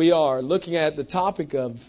We are looking at the topic of